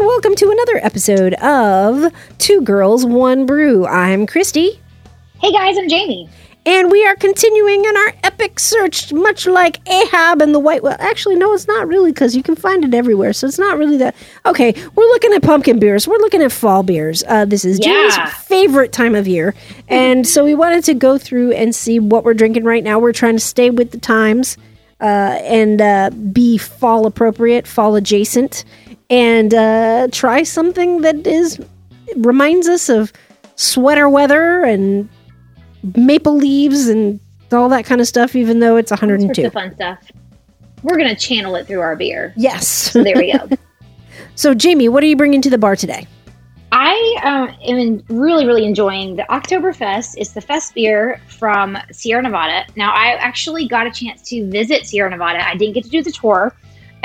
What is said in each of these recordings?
welcome to another episode of Two Girls, One Brew. I'm Christy, Hey guys, I'm Jamie. and we are continuing in our epic search, much like Ahab and the White. Well, actually, no, it's not really because you can find it everywhere, so it's not really that. Okay, we're looking at pumpkin beers. We're looking at fall beers. Uh, this is Jamie's favorite time of year, and so we wanted to go through and see what we're drinking right now. We're trying to stay with the times uh, and uh, be fall appropriate, fall adjacent, and uh, try something that is reminds us of sweater weather and maple leaves and all that kind of stuff. Even though it's Sorts 102. of fun stuff. We're gonna channel it through our beer. Yes. So there we go. So Jamie, what are you bringing to the bar today? I um, am really, really enjoying the Oktoberfest. It's the fest beer from Sierra Nevada. Now, I actually got a chance to visit Sierra Nevada. I didn't get to do the tour.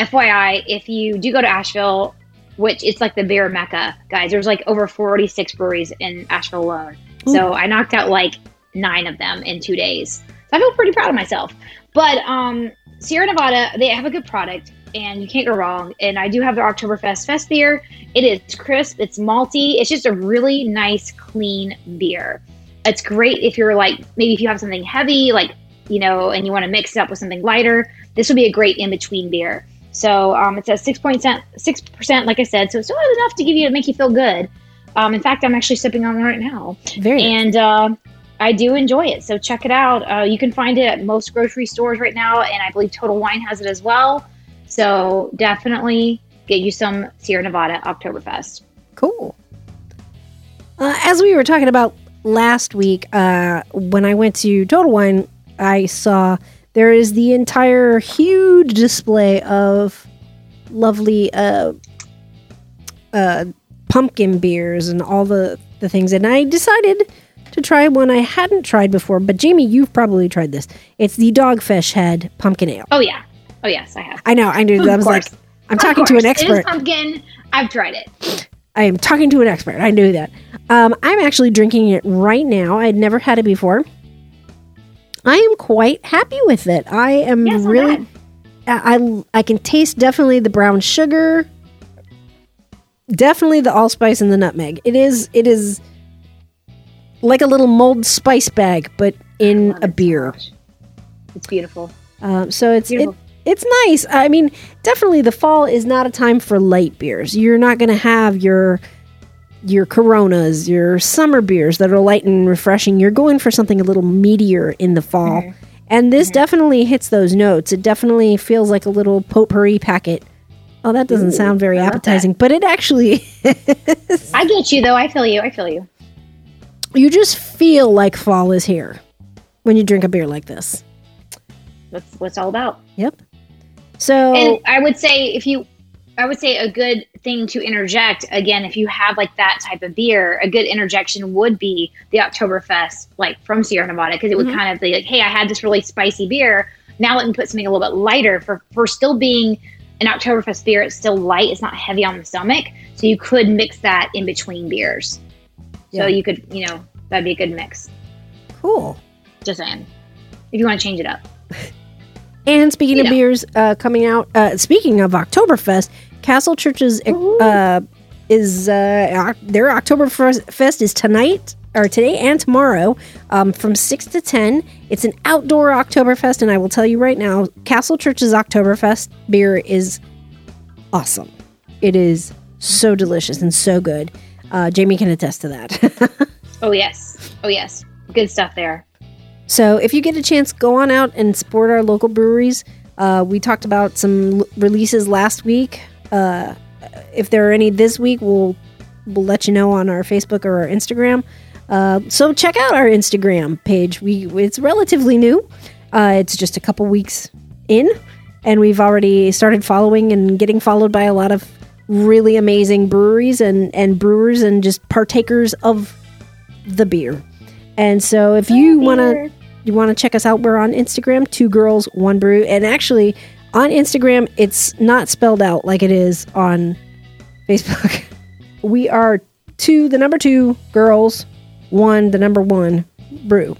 FYI, if you do go to Asheville, which it's like the beer mecca, guys, there's like over 46 breweries in Asheville alone. So I knocked out like nine of them in two days. So I feel pretty proud of myself. But um, Sierra Nevada, they have a good product and you can't go wrong. And I do have their Oktoberfest Fest beer. It is crisp, it's malty, it's just a really nice, clean beer. It's great if you're like, maybe if you have something heavy, like, you know, and you want to mix it up with something lighter. This would be a great in between beer. So um, it's a six point six percent, like I said. So it's still enough to give you to make you feel good. Um, in fact, I'm actually sipping on one right now Very and uh, I do enjoy it. So check it out. Uh, you can find it at most grocery stores right now, and I believe Total Wine has it as well. So definitely get you some Sierra Nevada Oktoberfest. Cool. Uh, as we were talking about last week, uh, when I went to Total Wine, I saw there is the entire huge display of lovely uh, uh, pumpkin beers and all the, the things. And I decided to try one I hadn't tried before. But Jamie, you've probably tried this. It's the Dogfish Head Pumpkin Ale. Oh yeah, oh yes, I have. I know. I knew. Of I was like, course. I'm Of talking to an course. It is expert. pumpkin. I've tried it. I am talking to an expert. I knew that. Um, I'm actually drinking it right now. I'd never had it before. I am quite happy with it. I am not really. I, I I can taste definitely the brown sugar. Definitely the allspice and the nutmeg. It is it is like a little mulled spice bag, but in a it so beer. It's beautiful. Um, so it's it, it's nice. I mean, definitely the fall is not a time for light beers. You're not going to have your your Coronas, your summer beers that are light and refreshing. You're going for something a little meatier in the fall. Mm-hmm. And this definitely hits those notes. It definitely feels like a little potpourri packet. Oh, that doesn't Ooh, sound very that. appetizing, but it actually is. I get you though. I feel you. I feel you. You just feel like fall is here when you drink a beer like this. That's what it's all about. Yep. So And I would say if you, I would say a good thing to interject again, if you have like that type of beer, a good interjection would be the Oktoberfest, like from Sierra Nevada, because it would Mhm. kind of be like, hey, I had this really spicy beer. Now let me put something a little bit lighter for for still being an Oktoberfest beer. It's still light. It's not heavy on the stomach, so you could mix that in between beers. Yeah. So you could, you know, that'd be a good mix. cool. Just saying, if you want to change it up. And speaking You of know. beers uh, coming out, uh, speaking of Oktoberfest, Castle Church's uh, is uh, their Oktoberfest is tonight or today and tomorrow um, from six to ten. It's an outdoor Oktoberfest, and I will tell you right now, Castle Church's Oktoberfest beer is awesome. It is so delicious and so good. Uh, Jamie can attest to that. Oh yes, oh yes, good stuff there. So if you get a chance, go on out and support our local breweries. Uh, we talked about some l- releases last week. Uh, if there are any this week, we'll we'll let you know on our Facebook or our Instagram. Uh, so check out our Instagram page. We it's relatively new. Uh, it's just a couple weeks in, and we've already started following and getting followed by a lot of really amazing breweries and and brewers and just partakers of the beer. And so if you want to you want to check us out, we're on Instagram, two girls, one brew. And actually, on Instagram, it's not spelled out like it is on Facebook. We are two, the number two girls, one, the number one brew.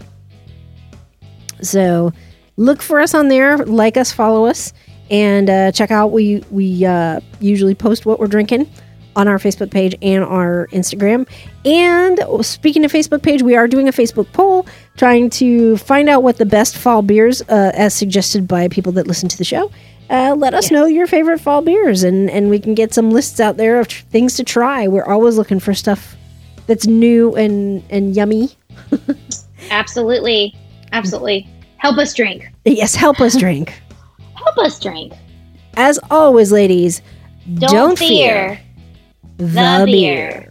So look for us on there, like us, follow us, and uh, check out. We we uh, usually post what we're drinking on our Facebook page and our Instagram. And speaking of Facebook page, we are doing a Facebook poll trying to find out what the best fall beers, uh, as suggested by people that listen to the show. Uh, let us Yes. know your favorite fall beers, and and we can get some lists out there of tr- things to try. We're always looking for stuff that's new and and yummy. Absolutely. Absolutely. Help us drink. Yes, help us drink. Help us drink. As always, ladies, Don't, fear, the, the beer. beer.